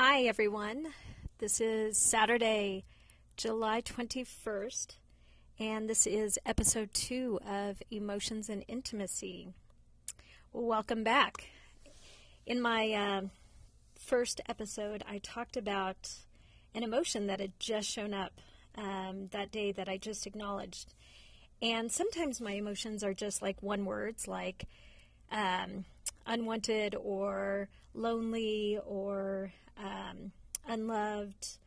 Hi, everyone. This is Saturday, July 21st, and this is episode two of Emotions and Intimacy. Welcome back. In my uh, first episode, I talked about an emotion that had just shown up um, that day that I just acknowledged. And sometimes my emotions are just like one words, like um, unwanted or lonely or um, unloved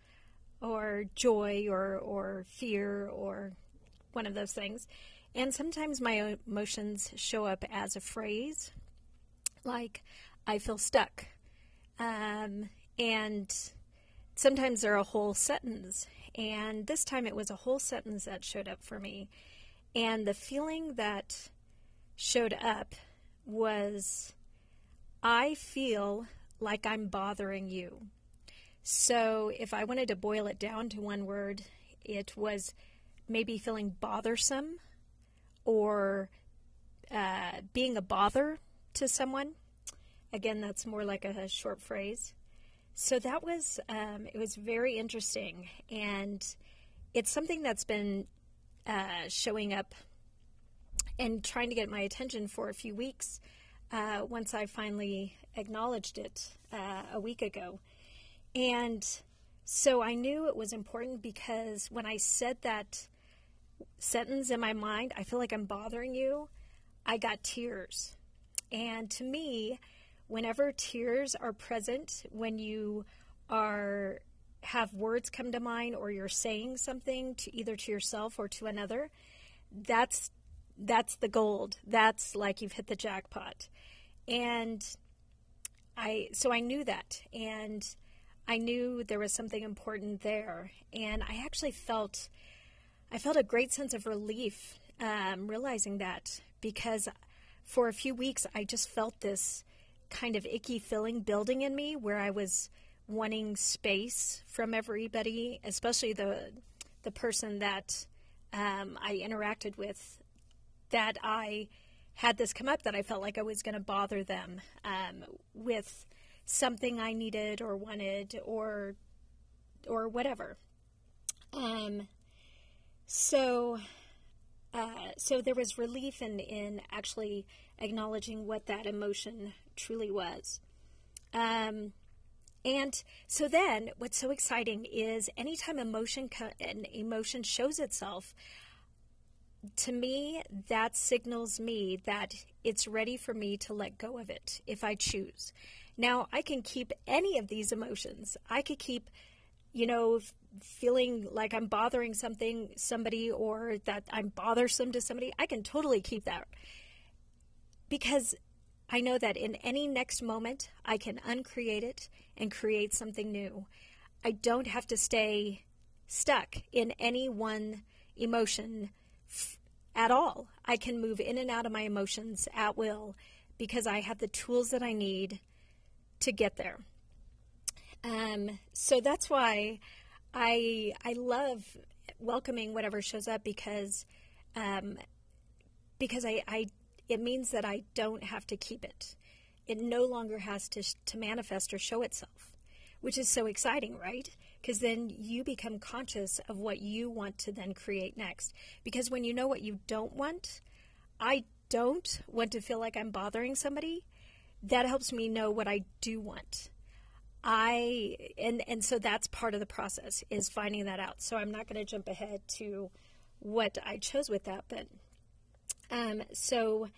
or joy or, or fear or one of those things. And sometimes my emotions show up as a phrase, like I feel stuck. Um, and sometimes they're a whole sentence. And this time it was a whole sentence that showed up for me. And the feeling that showed up was I feel like I'm bothering you. So if I wanted to boil it down to one word, it was maybe feeling bothersome or uh, being a bother to someone. Again, that's more like a short phrase. So that was um, it was very interesting, and it's something that's been uh, showing up and trying to get my attention for a few weeks. Uh, once I finally acknowledged it uh, a week ago. And so I knew it was important because when I said that sentence in my mind, I feel like I'm bothering you, I got tears. And to me, whenever tears are present, when you are have words come to mind or you're saying something to either to yourself or to another, that's that's the gold. That's like you've hit the jackpot. And I so I knew that and I knew there was something important there. And I actually felt I felt a great sense of relief um, realizing that because for a few weeks I just felt this kind of icky feeling building in me where I was wanting space from everybody, especially the the person that um, I interacted with, that I had this come up that I felt like I was going to bother them um, with something I needed or wanted or or whatever. Um, so uh, so there was relief in in actually acknowledging what that emotion truly was. Um, and so then, what's so exciting is anytime emotion co- an emotion shows itself, to me, that signals me that it's ready for me to let go of it if I choose. Now, I can keep any of these emotions. I could keep, you know, feeling like I'm bothering something, somebody, or that I'm bothersome to somebody. I can totally keep that because I know that in any next moment, I can uncreate it and create something new. I don't have to stay stuck in any one emotion at all. I can move in and out of my emotions at will because I have the tools that I need to get there. Um, so that's why I I love welcoming whatever shows up because um, because I, I it means that I don't have to keep it. It no longer has to to manifest or show itself, which is so exciting, right? Because then you become conscious of what you want to then create next. Because when you know what you don't want, I don't want to feel like I'm bothering somebody. That helps me know what I do want. I and and so that's part of the process is finding that out. So I'm not going to jump ahead to what I chose with that, but um so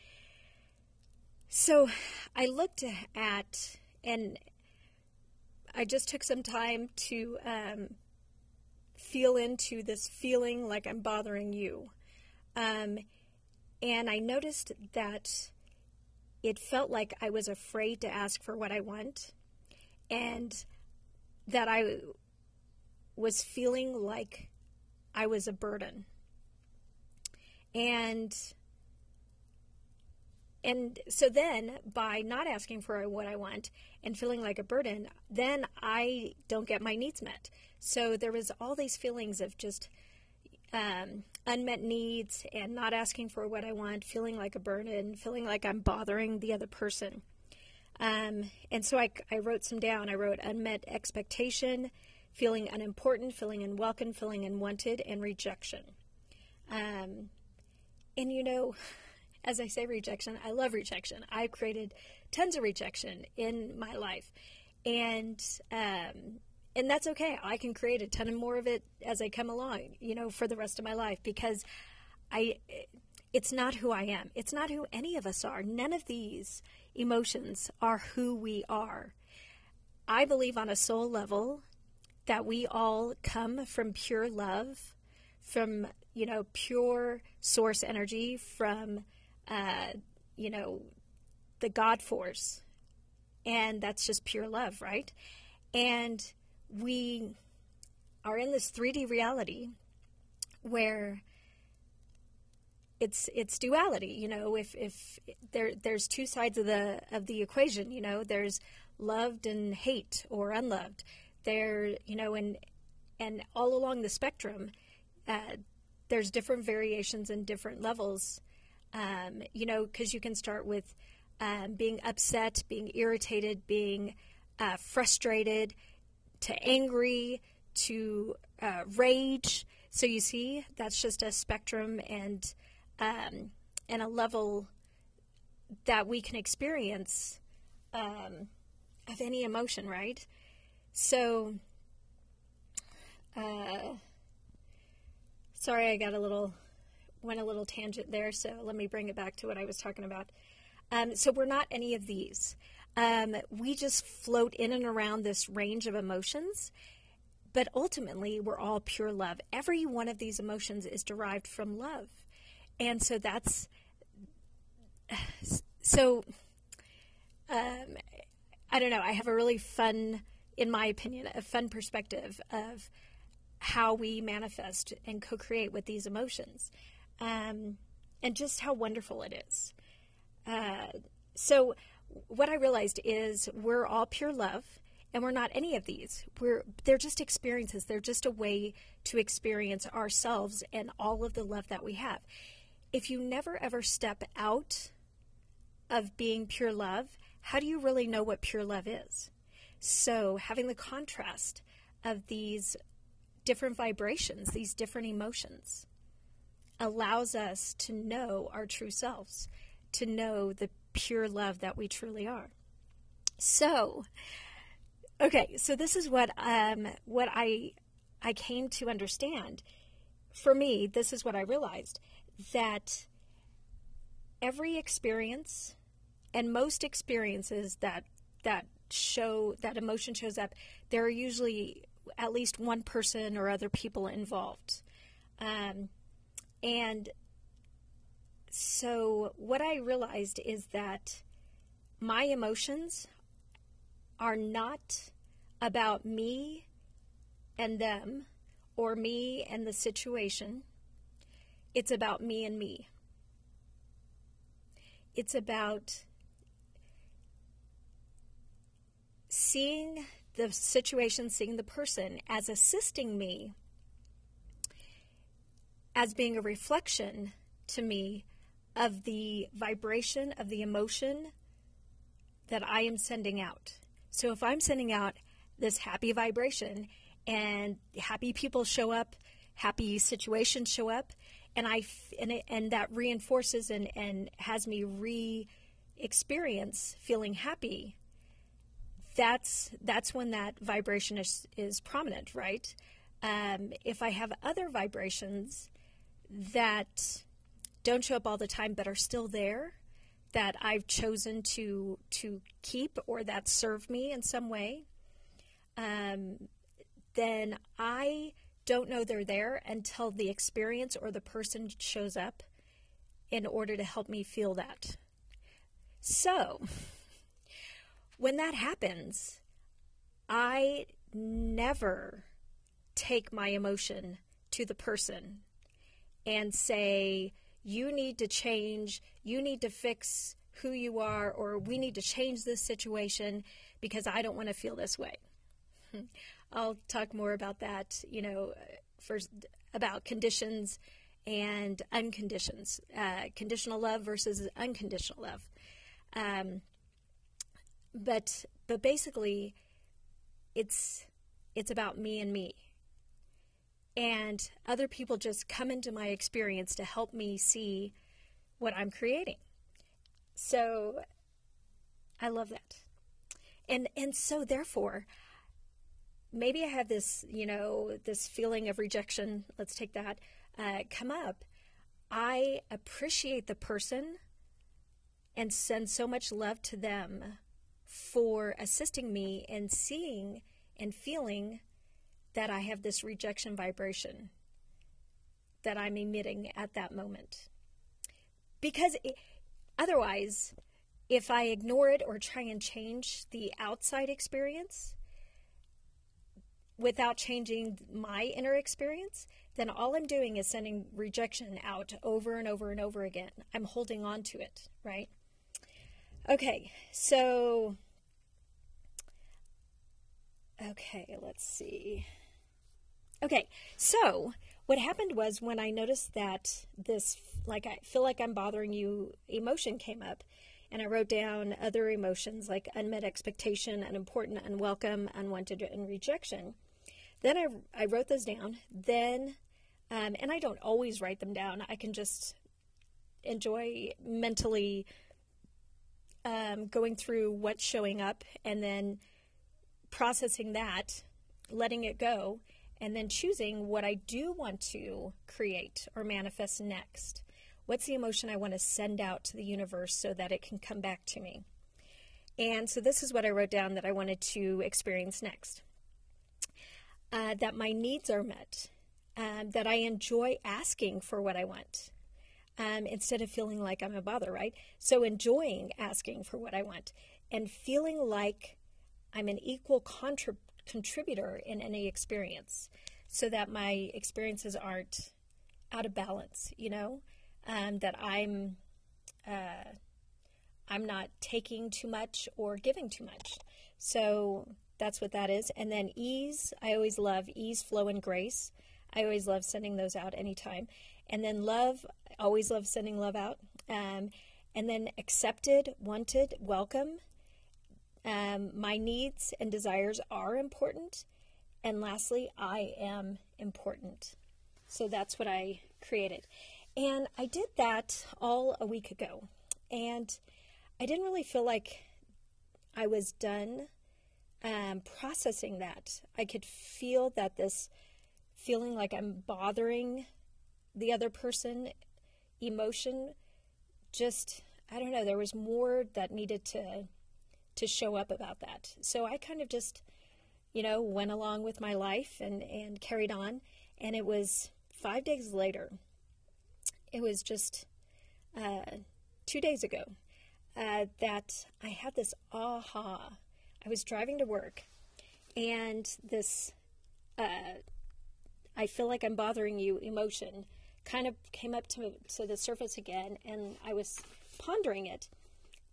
so I looked at and I just took some time to um, feel into this feeling like I'm bothering you. Um, and I noticed that it felt like I was afraid to ask for what I want and that I was feeling like I was a burden. And and so then by not asking for what I want and feeling like a burden, then I don't get my needs met. So there was all these feelings of just um, unmet needs and not asking for what I want, feeling like a burden, feeling like I'm bothering the other person. Um, and so I, I wrote some down. I wrote unmet expectation, feeling unimportant, feeling unwelcome, feeling unwanted, and rejection. Um, and you know, as I say rejection, I love rejection. I've created tons of rejection in my life. And um, and that's okay. I can create a ton more of it as I come along, you know, for the rest of my life because I it's not who I am. It's not who any of us are. None of these emotions are who we are. I believe on a soul level that we all come from pure love, from, you know, pure source energy, from, uh, you know, the God force. And that's just pure love, right? And we are in this 3D reality where it's it's duality you know if if there there's two sides of the of the equation you know there's loved and hate or unloved there you know and and all along the spectrum uh, there's different variations and different levels um, you know because you can start with um, being upset being irritated being uh, frustrated to angry to uh, rage so you see that's just a spectrum and um, and a level that we can experience um, of any emotion, right? So, uh, sorry, I got a little went a little tangent there. So let me bring it back to what I was talking about. Um, so we're not any of these. Um, we just float in and around this range of emotions, but ultimately we're all pure love. Every one of these emotions is derived from love and so that's so um, I don't know. I have a really fun, in my opinion, a fun perspective of how we manifest and co-create with these emotions, um, and just how wonderful it is. Uh, so, what I realized is we're all pure love, and we're not any of these. We're they're just experiences. They're just a way to experience ourselves and all of the love that we have if you never ever step out of being pure love, how do you really know what pure love is? So, having the contrast of these different vibrations, these different emotions, allows us to know our true selves, to know the pure love that we truly are. So, okay, so this is what um, what I I came to understand. For me, this is what I realized that every experience and most experiences that that show that emotion shows up, there are usually at least one person or other people involved. Um, and so, what I realized is that my emotions are not about me and them or me and the situation. It's about me and me. It's about seeing the situation, seeing the person as assisting me, as being a reflection to me of the vibration, of the emotion that I am sending out. So if I'm sending out this happy vibration and happy people show up, happy situations show up, and I and it, and that reinforces and and has me re experience feeling happy. That's that's when that vibration is is prominent, right? Um, if I have other vibrations that don't show up all the time but are still there, that I've chosen to to keep or that serve me in some way, um, then I don't know they're there until the experience or the person shows up in order to help me feel that. So, when that happens, I never take my emotion to the person and say, you need to change, you need to fix who you are, or we need to change this situation because I don't want to feel this way. I'll talk more about that, you know, first about conditions and unconditions, uh, conditional love versus unconditional love. Um, but but basically it's it's about me and me and other people just come into my experience to help me see what I'm creating. So I love that. And and so therefore maybe I have this, you know, this feeling of rejection, let's take that, uh, come up. I appreciate the person and send so much love to them for assisting me in seeing and feeling that I have this rejection vibration that I'm emitting at that moment. Because it, otherwise, if I ignore it or try and change the outside experience without changing my inner experience, then all I'm doing is sending rejection out over and over and over again. I'm holding on to it, right? Okay, so. Okay, let's see. Okay, so what happened was when I noticed that this, like, I feel like I'm bothering you emotion came up, and I wrote down other emotions like unmet expectation, unimportant, unwelcome, unwanted, and rejection. Then I, I wrote those down. Then, um, and I don't always write them down, I can just enjoy mentally um, going through what's showing up and then processing that, letting it go and then choosing what I do want to create or manifest next. What's the emotion I want to send out to the universe so that it can come back to me? And so this is what I wrote down that I wanted to experience next. Uh, that my needs are met, um, that I enjoy asking for what I want um, instead of feeling like I'm a bother, right? So enjoying asking for what I want and feeling like I'm an equal contributor contributor in any experience so that my experiences aren't out of balance, you know, um, that I'm uh, I'm not taking too much or giving too much. So that's what that is. And then ease, I always love ease, flow, and grace. I always love sending those out anytime. And then love, I always love sending love out. Um, and then accepted, wanted, welcome, um, my needs and desires are important. And lastly, I am important. So that's what I created. And I did that all a week ago. And I didn't really feel like I was done um, processing that. I could feel that this feeling like I'm bothering the other person emotion just, I don't know, there was more that needed to to show up about that. So I kind of just, you know, went along with my life and, and carried on. And it was five days later, it was just uh, two days ago, uh, that I had this aha. I was driving to work and this, uh, I feel like I'm bothering you emotion kind of came up to, to the surface again and I was pondering it.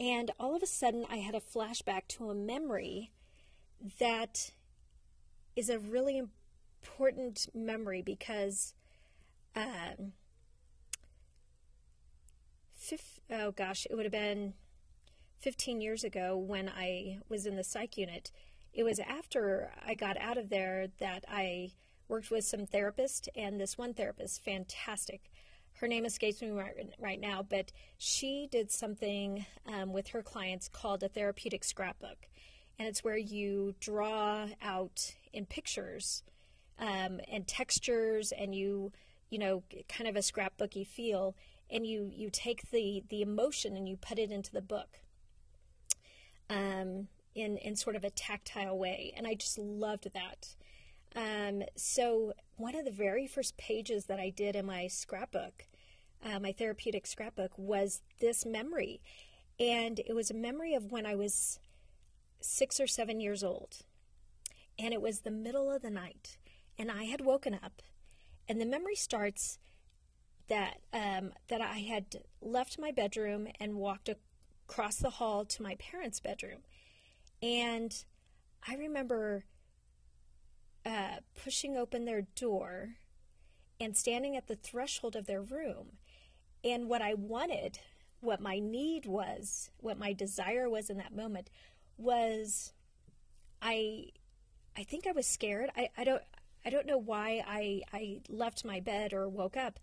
And all of a sudden, I had a flashback to a memory that is a really important memory because, um, fifth, oh gosh, it would have been 15 years ago when I was in the psych unit. It was after I got out of there that I worked with some therapists, and this one therapist, fantastic her name escapes me right, right now, but she did something um, with her clients called a therapeutic scrapbook. And it's where you draw out in pictures um, and textures and you, you know, kind of a scrapbooky feel, and you, you take the, the emotion and you put it into the book. Um, in, in sort of a tactile way. And I just loved that. Um, so, one of the very first pages that I did in my scrapbook uh, my therapeutic scrapbook was this memory. And it was a memory of when I was six or seven years old. And it was the middle of the night. And I had woken up. And the memory starts that um, that I had left my bedroom and walked across the hall to my parents' bedroom. And I remember uh, pushing open their door and standing at the threshold of their room and what I wanted, what my need was, what my desire was in that moment, was I I think I was scared. I, I don't I don't know why I, I left my bed or woke up,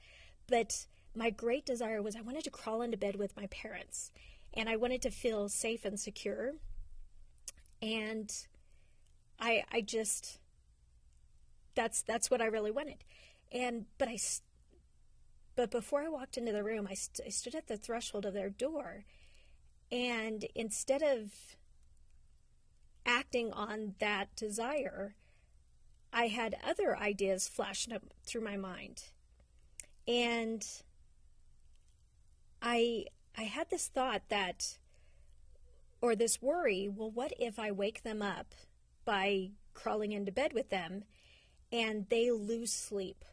but my great desire was I wanted to crawl into bed with my parents and I wanted to feel safe and secure. And I I just that's that's what I really wanted. And but I but before I walked into the room, I, st- I stood at the threshold of their door, and instead of acting on that desire, I had other ideas flashing up through my mind. And I I had this thought that or this worry, well what if I wake them up by crawling into bed with them and they lose sleep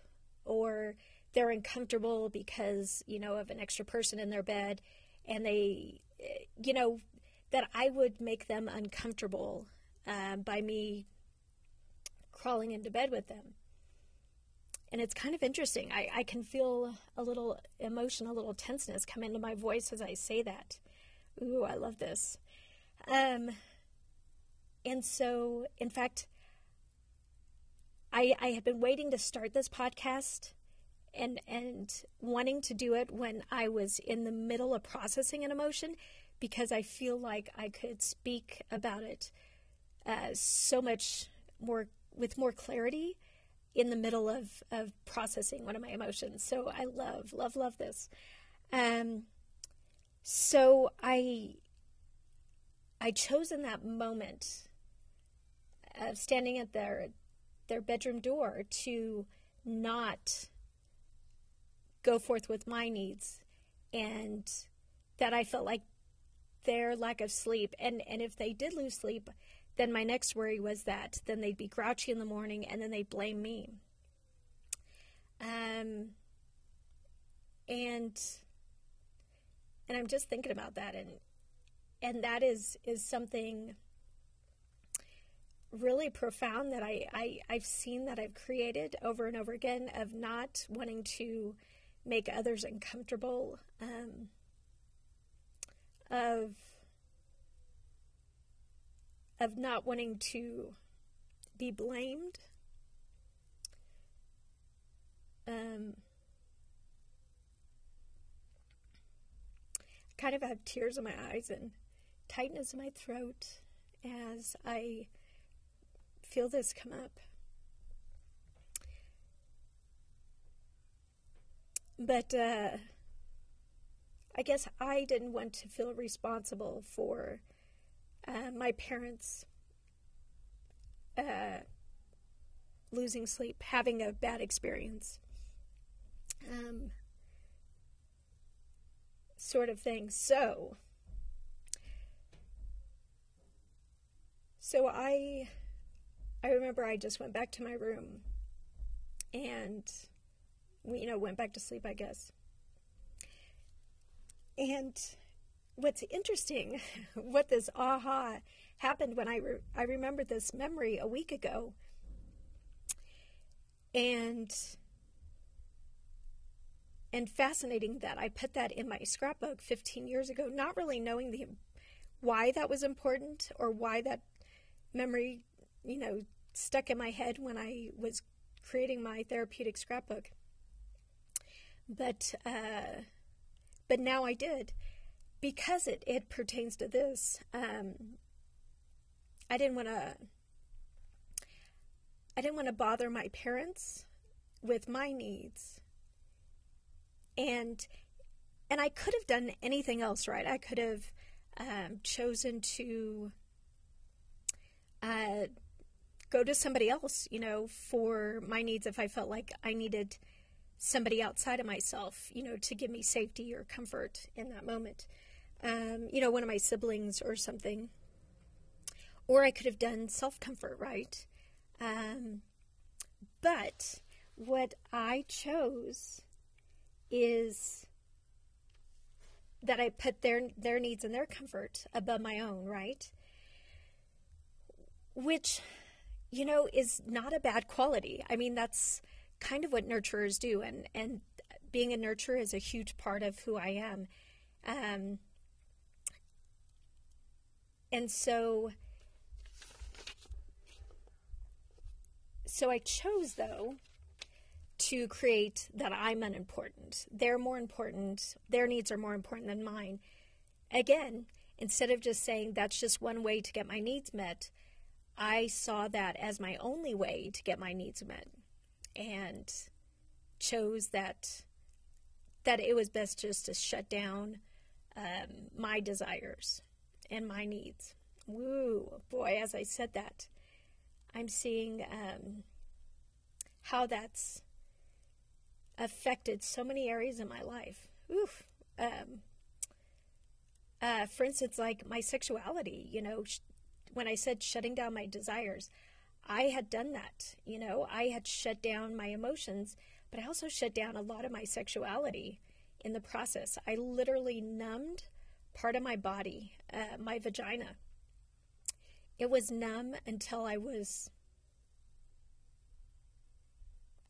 or they're uncomfortable because, you know, of an extra person in their bed and they you know that I would make them uncomfortable um, by me crawling into bed with them. And it's kind of interesting. I, I can feel a little emotion, a little tenseness come into my voice as I say that. Ooh, I love this. Um, and so, in fact, I, I had been waiting to start this podcast and and wanting to do it when I was in the middle of processing an emotion because I feel like I could speak about it uh, so much more with more clarity in the middle of, of processing one of my emotions. So I love, love, love this. Um, so I I chose in that moment of standing at their their bedroom door to not go forth with my needs and that I felt like their lack of sleep and and if they did lose sleep then my next worry was that then they'd be grouchy in the morning and then they'd blame me. Um, and and I'm just thinking about that and and that is is something really profound that I, I I've seen that I've created over and over again of not wanting to make others uncomfortable um, of of not wanting to be blamed. Um, I kind of have tears in my eyes and tightness in my throat as I feel this come up. But uh, I guess I didn't want to feel responsible for uh, my parents uh, losing sleep, having a bad experience, um, sort of thing. So, so I, I remember I just went back to my room, and you know, went back to sleep. I guess, and what's interesting, what this aha happened when I re- I remembered this memory a week ago, and and fascinating that I put that in my scrapbook 15 years ago, not really knowing the why that was important or why that memory, you know, stuck in my head when I was creating my therapeutic scrapbook. But uh, but now I did because it, it pertains to this, um, I didn't want to. I didn't want to bother my parents with my needs. And and I could have done anything else, right? I could have um, chosen to uh, go to somebody else, you know, for my needs if I felt like I needed somebody outside of myself, you know, to give me safety or comfort in that moment um, you know, one of my siblings or something. Or I could have done self comfort, right? Um, but what I chose is that I put their their needs and their comfort above my own, right? Which, you know, is not a bad quality. I mean, that's kind of what nurturers do, and and being a nurturer is a huge part of who I am. Um, and so so I chose though to create that I'm unimportant. They're more important. Their needs are more important than mine. Again, instead of just saying that's just one way to get my needs met, I saw that as my only way to get my needs met and chose that that it was best just to shut down um, my desires and my needs. Woo, boy, as I said that, I'm seeing um, how that's affected so many areas in my life. Oof. Um, uh, for instance, like my sexuality, you know, sh- when I said shutting down my desires, I had done that. You know, I had shut down my emotions, but I also shut down a lot of my sexuality in the process. I literally numbed part of my body, uh, my vagina. It was numb until I was,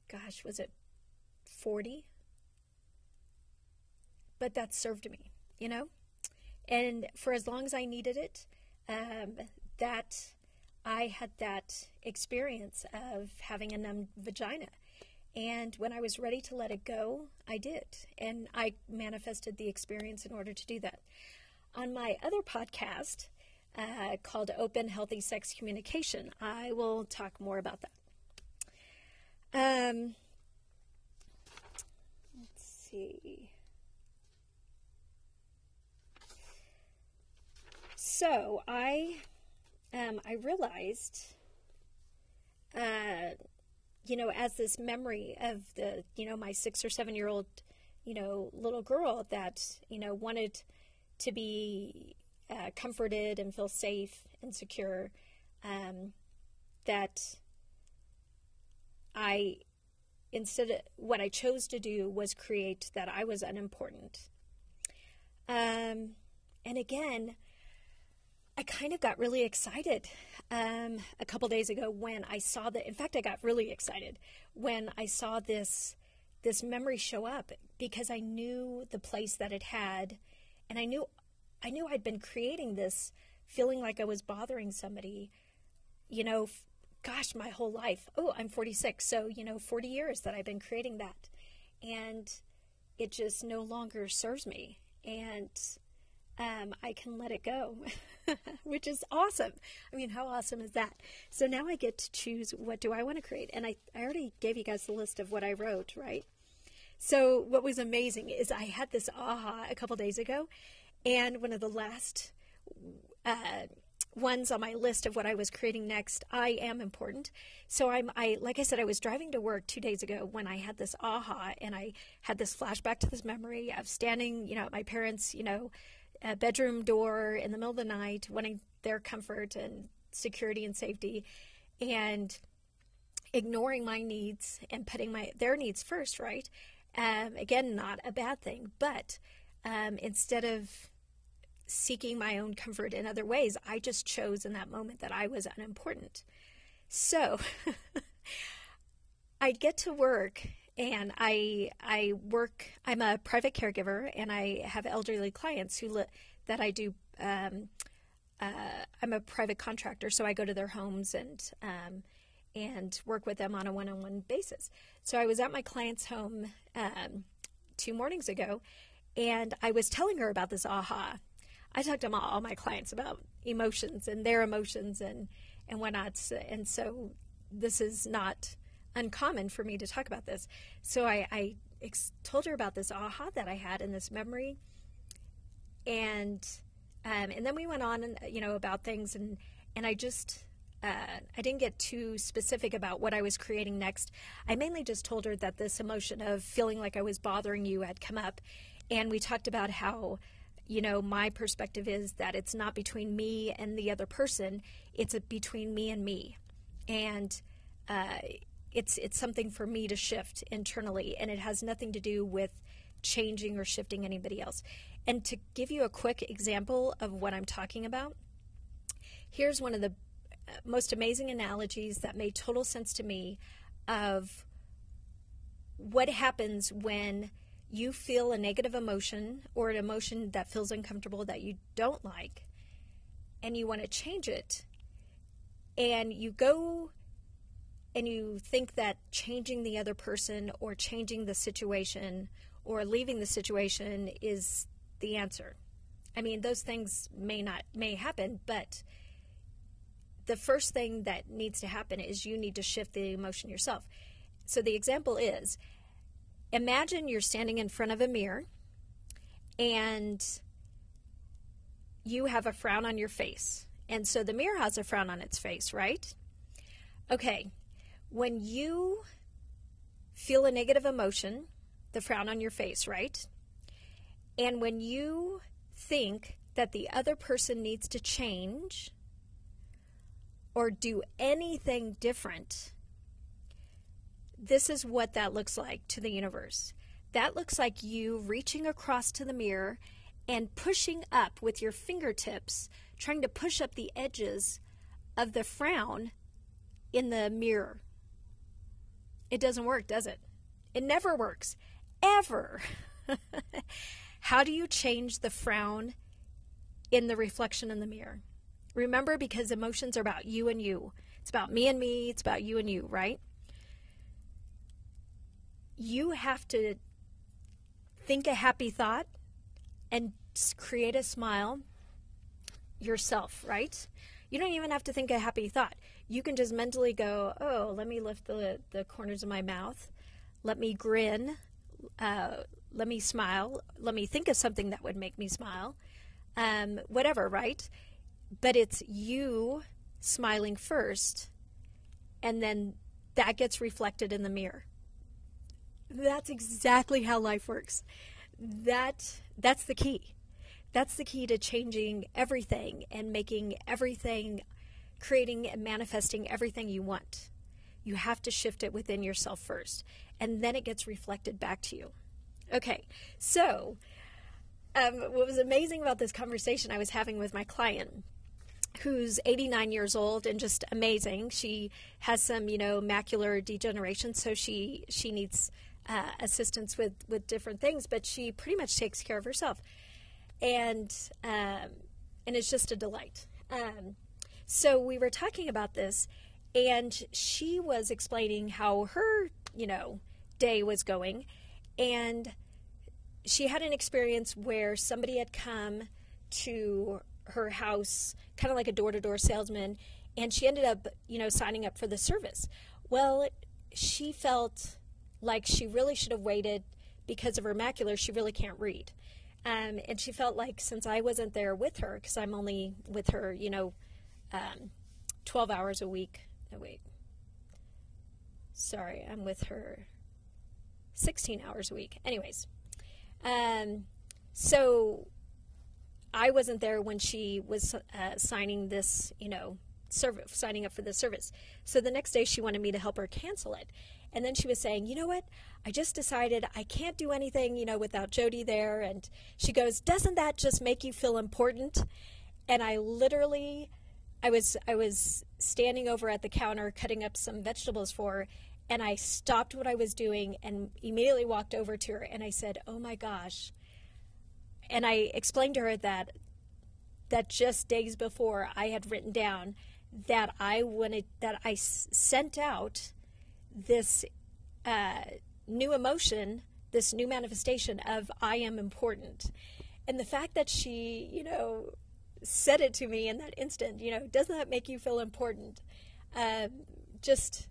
gosh, was it 40? But that served me, you know? And for as long as I needed it, um, that I had that experience of having a numb vagina. And when I was ready to let it go, I did. And I manifested the experience in order to do that. On my other podcast uh, called Open Healthy Sex Communication, I will talk more about that. Um, let's see. So I, um, I realized, uh, you know, as this memory of the, you know, my six or seven year old, you know, little girl that, you know, wanted to be uh, comforted and feel safe and secure, um, that I, instead of what I chose to do was create that I was unimportant. Um, and again, I kind of got really excited um, a couple days ago when I saw that. In fact, I got really excited when I saw this this memory show up because I knew the place that it had, and I knew I knew I'd been creating this feeling like I was bothering somebody. You know, gosh, my whole life. Oh, I'm 46, so you know, 40 years that I've been creating that, and it just no longer serves me, and um, I can let it go. which is awesome. I mean, how awesome is that? So now I get to choose what do I want to create. And I, I already gave you guys the list of what I wrote, right? So what was amazing is I had this aha a couple days ago, and one of the last uh, ones on my list of what I was creating next, I am important. So I'm I like I said, I was driving to work two days ago when I had this aha and I had this flashback to this memory of standing, you know, at my parents, you know, a bedroom door in the middle of the night, wanting their comfort and security and safety, and ignoring my needs and putting my their needs first. Right? Um, again, not a bad thing, but um, instead of seeking my own comfort in other ways, I just chose in that moment that I was unimportant. So I get to work and I I work. I'm a private caregiver, and I have elderly clients who li- that I do. Um, uh, I'm a private contractor, so I go to their homes and um, and work with them on a one-on-one basis. So I was at my client's home um, two mornings ago, and I was telling her about this aha. I talked to all my clients about emotions and their emotions and and whatnot, and so this is not uncommon for me to talk about this. So I, I ex- told her about this aha that I had in this memory, and um, and then we went on and you know about things and and I just. Uh, I didn't get too specific about what I was creating next. I mainly just told her that this emotion of feeling like I was bothering you had come up. And we talked about how, you know, my perspective is that it's not between me and the other person, it's between me and me. And uh, it's it's something for me to shift internally and it has nothing to do with changing or shifting anybody else. And to give you a quick example of what I'm talking about, here's one of the uh, most amazing analogies that made total sense to me of what happens when you feel a negative emotion or an emotion that feels uncomfortable that you don't like and you want to change it, and you go and you think that changing the other person or changing the situation or leaving the situation is the answer. I mean, those things may not may happen, but the first thing that needs to happen is you need to shift the emotion yourself. So the example is imagine you're standing in front of a mirror and you have a frown on your face. And so the mirror has a frown on its face, right? Okay, when you feel a negative emotion, the frown on your face, right? And when you think that the other person needs to change or do anything different, this is what that looks like to the universe. That looks like you reaching across to the mirror and pushing up with your fingertips, trying to push up the edges of the frown in the mirror. It doesn't work, does it? It never works. Ever. How do you change the frown in the reflection in the mirror? Remember, because emotions are about you and you. It's about me and me, it's about you and you, right? You have to think a happy thought and create a smile yourself, right? You don't even have to think a happy thought. You can just mentally go, oh, let me lift the, the corners of my mouth. Let me grin. Uh, let me smile. Let me think of something that would make me smile. Um, whatever, right? But it's you smiling first, and then that gets reflected in the mirror. That's exactly how life works. That that's the key. That's the key to changing everything and making everything creating and manifesting everything you want. You have to shift it within yourself first, and then it gets reflected back to you. Okay, so um, what was amazing about this conversation I was having with my client who's 89 years old and just amazing. She has some, you know, macular degeneration, so she she needs uh, assistance with with different things, but she pretty much takes care of herself, and um, and it's just a delight. Um, so we were talking about this, and she was explaining how her, you know, day was going, and she had an experience where somebody had come to her house, kind of like a door to door salesman, and she ended up, you know, signing up for the service. Well, she felt like she really should have waited because of her macular, she really can't read. Um, and she felt like since I wasn't there with her, because I'm only with her, you know, um, 12 hours a week. Oh, wait. Sorry, I'm with her 16 hours a week. Anyways, um, so I wasn't there when she was uh, signing this, you know, signing up for the service. So the next day she wanted me to help her cancel it. And then she was saying, you know what? I just decided I can't do anything, you know, without Jody there. And she goes, doesn't that just make you feel important? And I literally, I was, I was standing over at the counter cutting up some vegetables for her, and I stopped what I was doing and immediately walked over to her and I said, oh my gosh. And I explained to her that that just days before I had written down that I wanted that I s- sent out this uh, new emotion, this new manifestation of I am important. And the fact that she, you know, said it to me in that instant, you know, doesn't that make you feel important? Um, just,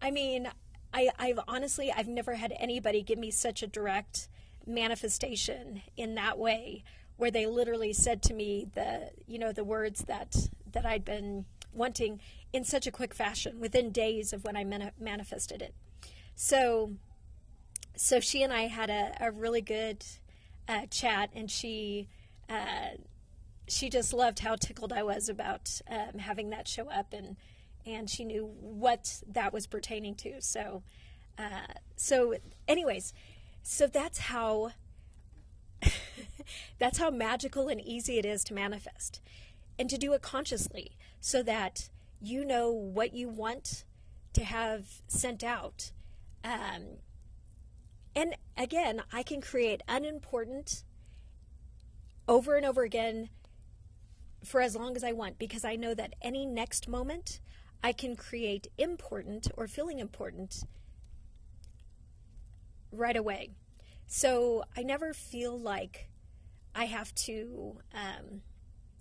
I mean, I, I've honestly, I've never had anybody give me such a direct manifestation in that way, where they literally said to me the, you know, the words that that I'd been wanting in such a quick fashion within days of when I mani- manifested it. So, so she and I had a, a really good uh, chat, and she uh, she just loved how tickled I was about um, having that show up, and and she knew what that was pertaining to. So, uh, so anyways, so that's how that's how magical and easy it is to manifest, and to do it consciously so that you know what you want to have sent out. Um, and again, I can create unimportant over and over again for as long as I want because I know that any next moment I can create important or feeling important right away. So I never feel like I have to um,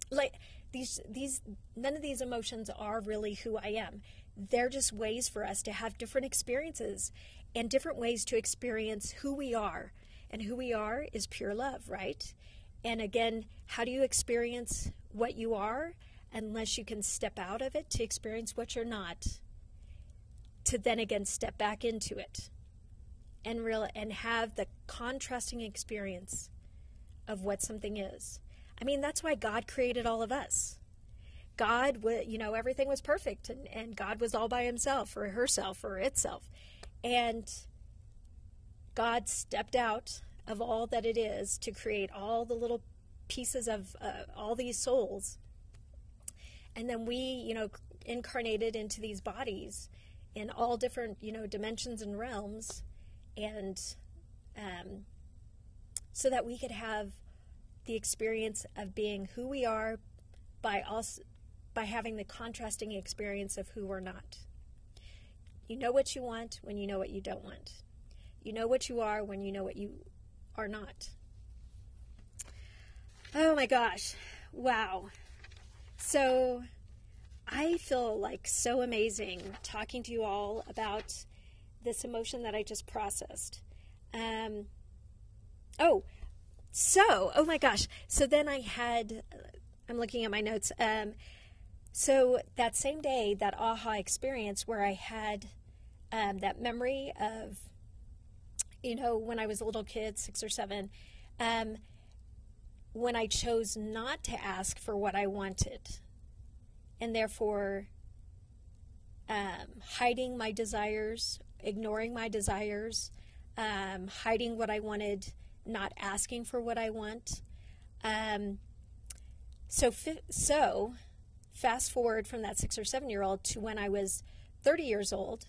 like these these none of these emotions are really who I am. They're just ways for us to have different experiences and different ways to experience who we are. And who we are is pure love, right? And again, how do you experience what you are unless you can step out of it to experience what you're not? To then again step back into it and real and have the contrasting experience of what something is. I mean, that's why God created all of us. God, you know, everything was perfect, and, and God was all by himself or herself or itself. And God stepped out of all that it is to create all the little pieces of uh, all these souls. And then we, you know, incarnated into these bodies in all different, you know, dimensions and realms and um, so that we could have the experience of being who we are by also by having the contrasting experience of who we're not. You know what you want when you know what you don't want. You know what you are when you know what you are not. Oh my gosh. Wow. So I feel like so amazing talking to you all about this emotion that I just processed. Um, oh, so, oh my gosh. So then I had, I'm looking at my notes. Um, so that same day, that aha experience where I had um, that memory of, you know, when I was a little kid, six or seven, um, when I chose not to ask for what I wanted, and therefore um, hiding my desires ignoring my desires, um, hiding what I wanted, not asking for what I want. Um, so, so fast forward from that six or seven year old to when I was 30 years old.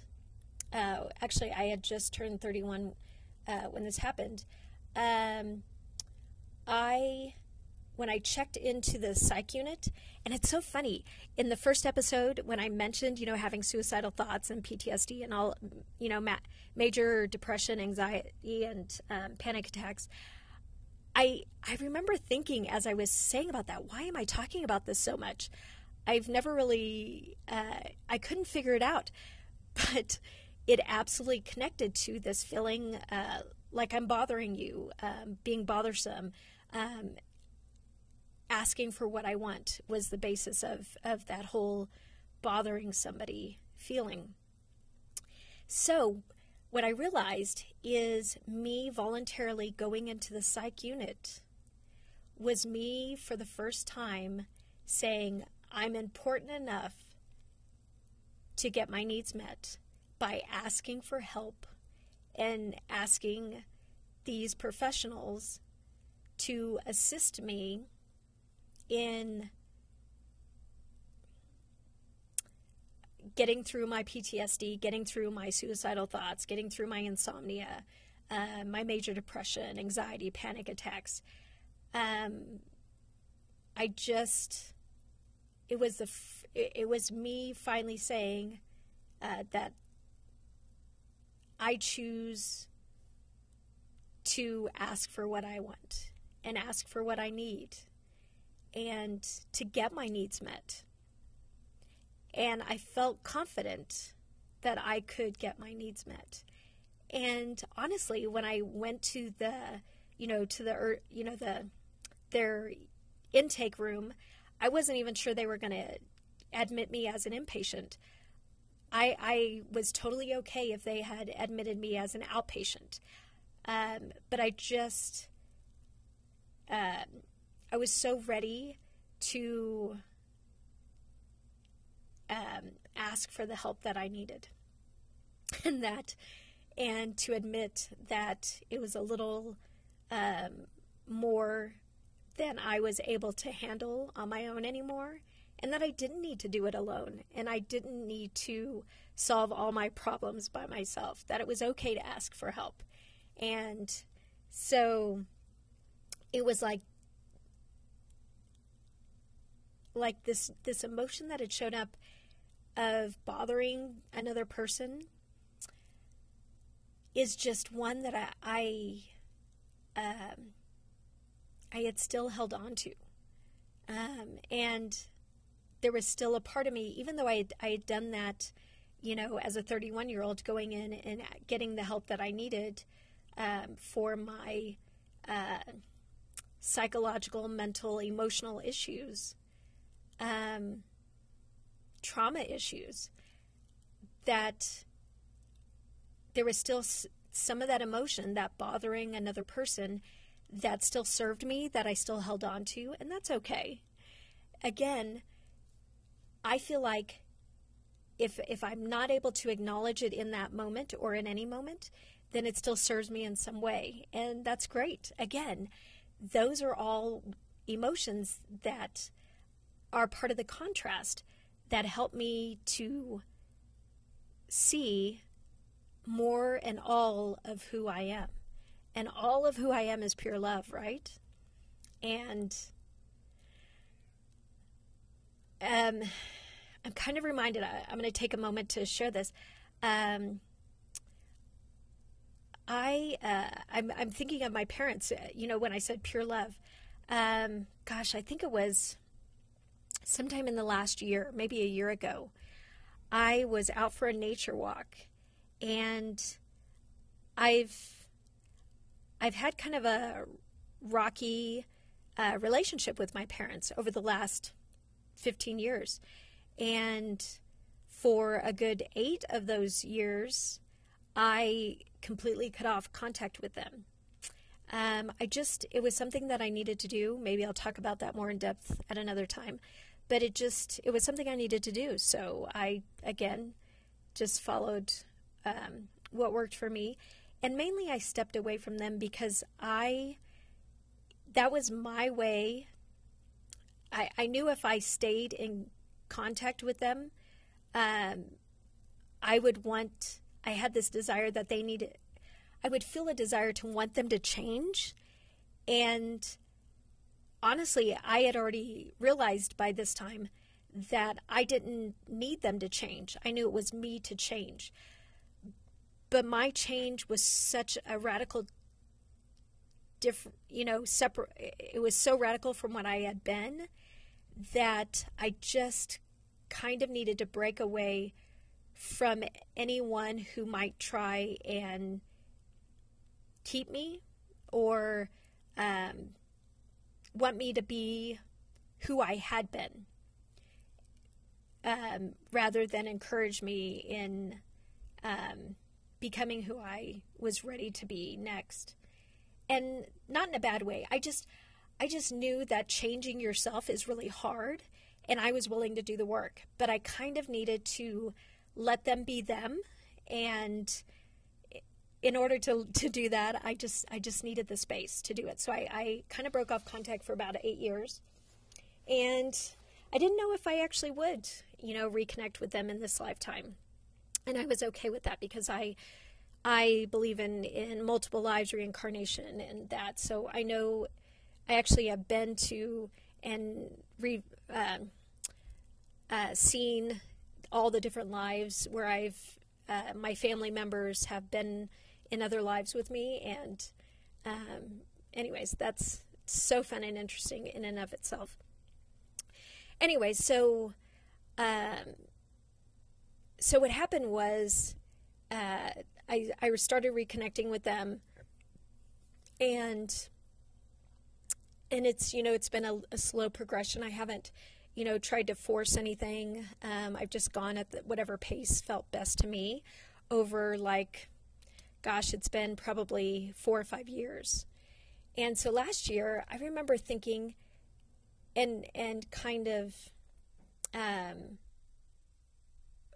Uh, actually, I had just turned 31 uh, when this happened. Um, I when I checked into the psych unit, and it's so funny. In the first episode, when I mentioned, you know, having suicidal thoughts and PTSD and all, you know, ma- major depression, anxiety, and um, panic attacks, I I remember thinking as I was saying about that, why am I talking about this so much? I've never really, uh, I couldn't figure it out, but it absolutely connected to this feeling uh, like I'm bothering you, um, being bothersome. Um, asking for what I want was the basis of, of that whole bothering somebody feeling. So, what I realized is me voluntarily going into the psych unit was me for the first time saying, I'm important enough to get my needs met by asking for help and asking these professionals to assist me in getting through my PTSD, getting through my suicidal thoughts, getting through my insomnia, uh, my major depression, anxiety, panic attacks. Um, I just, it was the, it was me finally saying uh, that I choose to ask for what I want and ask for what I need and to get my needs met. And I felt confident that I could get my needs met. And honestly, when I went to the, you know, to the, er, you know, the, their intake room, I wasn't even sure they were going to admit me as an inpatient. I, I was totally okay if they had admitted me as an outpatient. Um, but I just, um, I was so ready to um, ask for the help that I needed, and that, and to admit that it was a little um, more than I was able to handle on my own anymore, and that I didn't need to do it alone, and I didn't need to solve all my problems by myself. That it was okay to ask for help, and so it was like like this this emotion that had shown up of bothering another person is just one that I I, um, I had still held on to, um, and there was still a part of me, even though I had, I had done that, you know, as a 31 year old, going in and getting the help that I needed um, for my uh, psychological, mental, emotional issues, um, trauma issues, that there was still some of that emotion, that bothering another person, that still served me, that I still held on to, and that's okay. Again, I feel like if if I'm not able to acknowledge it in that moment or in any moment, then it still serves me in some way, and that's great. Again, those are all emotions that are part of the contrast that help me to see more and all of who I am. And all of who I am is pure love, right? And um, I'm kind of reminded, I, am going to take a moment to share this. Um, I, uh, I'm, I'm thinking of my parents, uh, you know, when I said pure love. Um, gosh, I think it was sometime in the last year, maybe a year ago. I was out for a nature walk and I've I've had kind of a rocky uh, relationship with my parents over the last 15 years. And for a good eight of those years, I completely cut off contact with them. Um, I just, it was something that I needed to do. Maybe I'll talk about that more in depth at another time. But it just, it was something I needed to do. So I, again, just followed um, what worked for me. And mainly I stepped away from them because I, that was my way I, I knew if I stayed in contact with them, um, I would want, I had this desire that they needed, I would feel a desire to want them to change. And honestly, I had already realized by this time that I didn't need them to change. I knew it was me to change. But my change was such a radical different, you know, separate, it was so radical from what I had been that I just kind of needed to break away from anyone who might try and keep me or um, want me to be who I had been um, rather than encourage me in um, becoming who I was ready to be next. And not in a bad way. I just, I just knew that changing yourself is really hard and I was willing to do the work. But I kind of needed to let them be them and in order to to do that, I just I just needed the space to do it. So I, I kind of broke off contact for about eight years. And I didn't know if I actually would, you know, reconnect with them in this lifetime. And I was okay with that because I I believe in in multiple lives reincarnation and that. So I know I actually have been to and re, uh, uh, seen all the different lives where I've uh, my family members have been in other lives with me, and um, anyways, that's so fun and interesting in and of itself. Anyway, so um, so what happened was uh, I I started reconnecting with them, and and it's you know it's been a, a, slow progression. I haven't you know tried to force anything. Um, I've just gone at the, whatever pace felt best to me over like, gosh, it's been probably four or five years. And so last year, I remember thinking, and and kind of, um,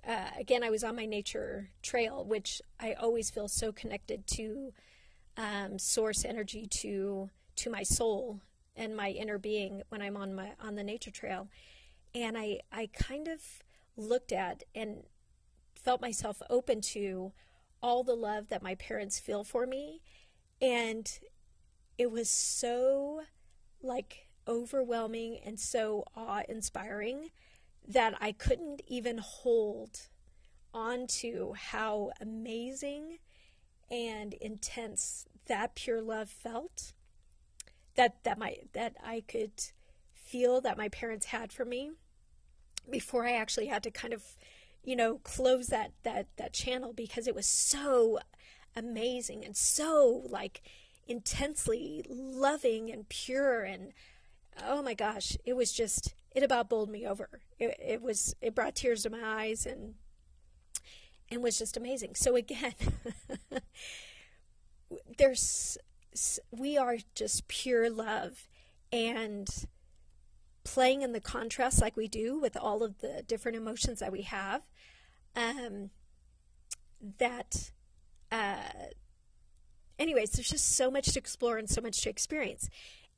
uh, again, I was on my nature trail, which I always feel so connected to um, source energy, to to my soul, and my inner being when I'm on my on the nature trail. And I I kind of looked at and felt myself open to all the love that my parents feel for me and it was so like overwhelming and so awe inspiring that I couldn't even hold on to how amazing and intense that pure love felt that that my that I could feel that my parents had for me before I actually had to kind of you know close that that that channel because it was so amazing and so like intensely loving and pure and oh my gosh it was just it about bowled me over. It, it was it brought tears to my eyes and and was just amazing. So again there's we are just pure love and playing in the contrast like we do with all of the different emotions that we have um, that uh, anyways there's just so much to explore and so much to experience.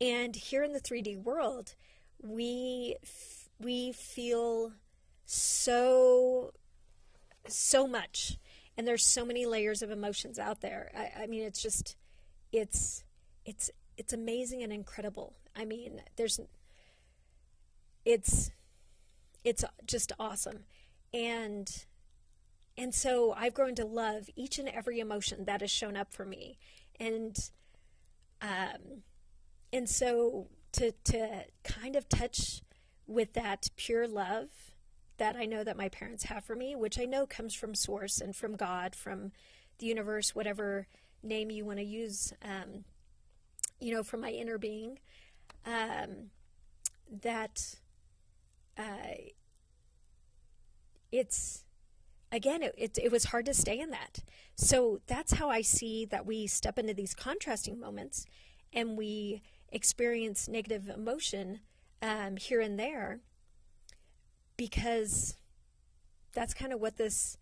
And here in the 3d world we f- we feel so so much. And there's so many layers of emotions out there. I, I mean it's just it's it's it's amazing and incredible. I mean, there's it's it's just awesome. And and so I've grown to love each and every emotion that has shown up for me. And um and so to to kind of touch with that pure love that I know that my parents have for me, which I know comes from source and from God, from the universe, whatever name you want to use, um, you know, from my inner being, um, that uh, it's again it, it, it was hard to stay in that. So that's how i see that we step into these contrasting moments and we experience negative emotion um, here and there because that's kind of what this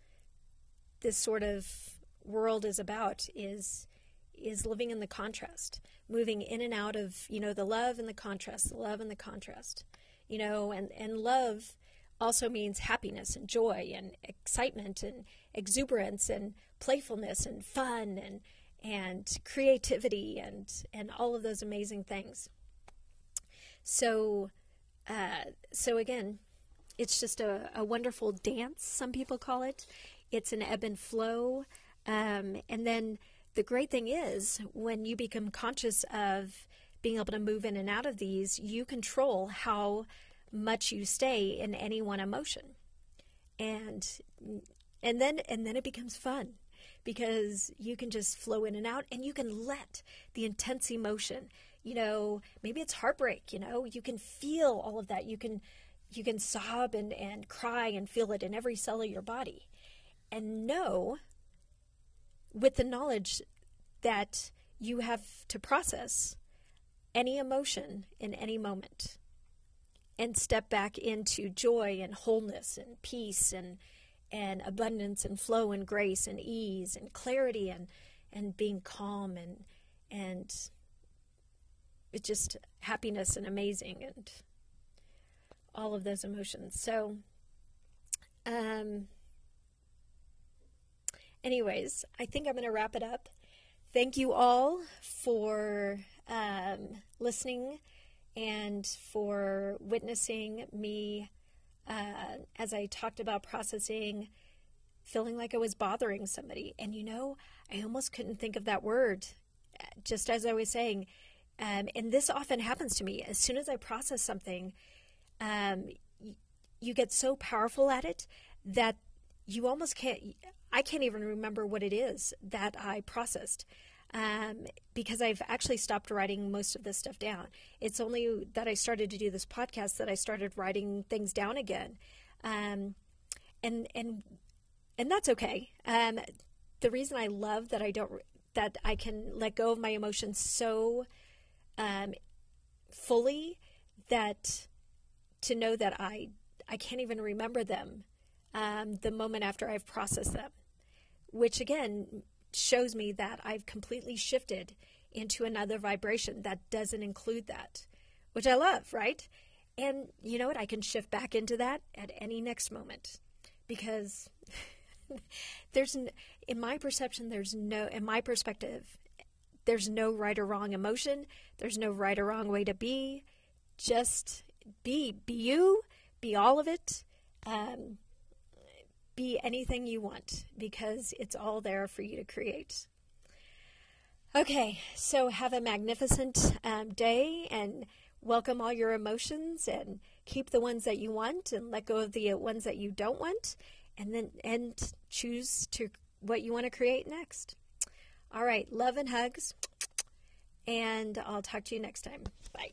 this sort of world is about is is living in the contrast moving in and out of you know the love and the contrast the love and the contrast you know and and love also means happiness and joy and excitement and exuberance and playfulness and fun and and creativity and and all of those amazing things. So uh, so again it's just a, a wonderful dance some people call it. It's an ebb and flow um, and then the great thing is when you become conscious of being able to move in and out of these, you control how much you stay in any one emotion. And and then and then it becomes fun because you can just flow in and out and you can let the intense emotion, you know, maybe it's heartbreak, you know, you can feel all of that. You can you can sob and, and cry and feel it in every cell of your body. And know with the knowledge that you have to process any emotion in any moment and step back into joy and wholeness and peace and and abundance and flow and grace and ease and clarity and and being calm and and it's just happiness and amazing and all of those emotions. So um anyways, I think I'm going to wrap it up. Thank you all for um, listening and for witnessing me uh, as I talked about processing, feeling like I was bothering somebody. And you know, I almost couldn't think of that word, just as I was saying. Um, and this often happens to me. As soon as I process something, um, you get so powerful at it that you almost can't I can't even remember what it is that I processed um, because I've actually stopped writing most of this stuff down. It's only that I started to do this podcast that I started writing things down again, um, and and and that's okay. Um, the reason I love that I don't that I can let go of my emotions so um, fully that to know that I I can't even remember them um, the moment after I've processed them which again shows me that I've completely shifted into another vibration that doesn't include that, which I love, right? And you know what? I can shift back into that at any next moment because there's, in my perception, there's no, in my perspective, there's no right or wrong emotion. There's no right or wrong way to be. just be be you, be all of it. Um, be anything you want because it's all there for you to create. Okay, so have a magnificent um, day and welcome all your emotions and keep the ones that you want and let go of the ones that you don't want and then and choose to what you want to create next. All right, love and hugs. And I'll talk to you next time. Bye.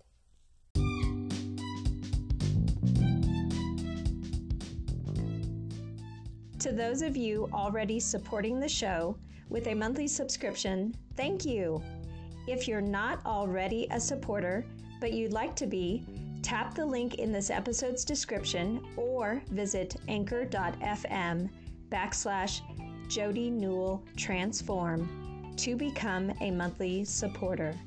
To those of you already supporting the show with a monthly subscription, thank you. If you're not already a supporter, but you'd like to be, tap the link in this episode's description or visit anchor.fm backslash Jody Newell Transform to become a monthly supporter.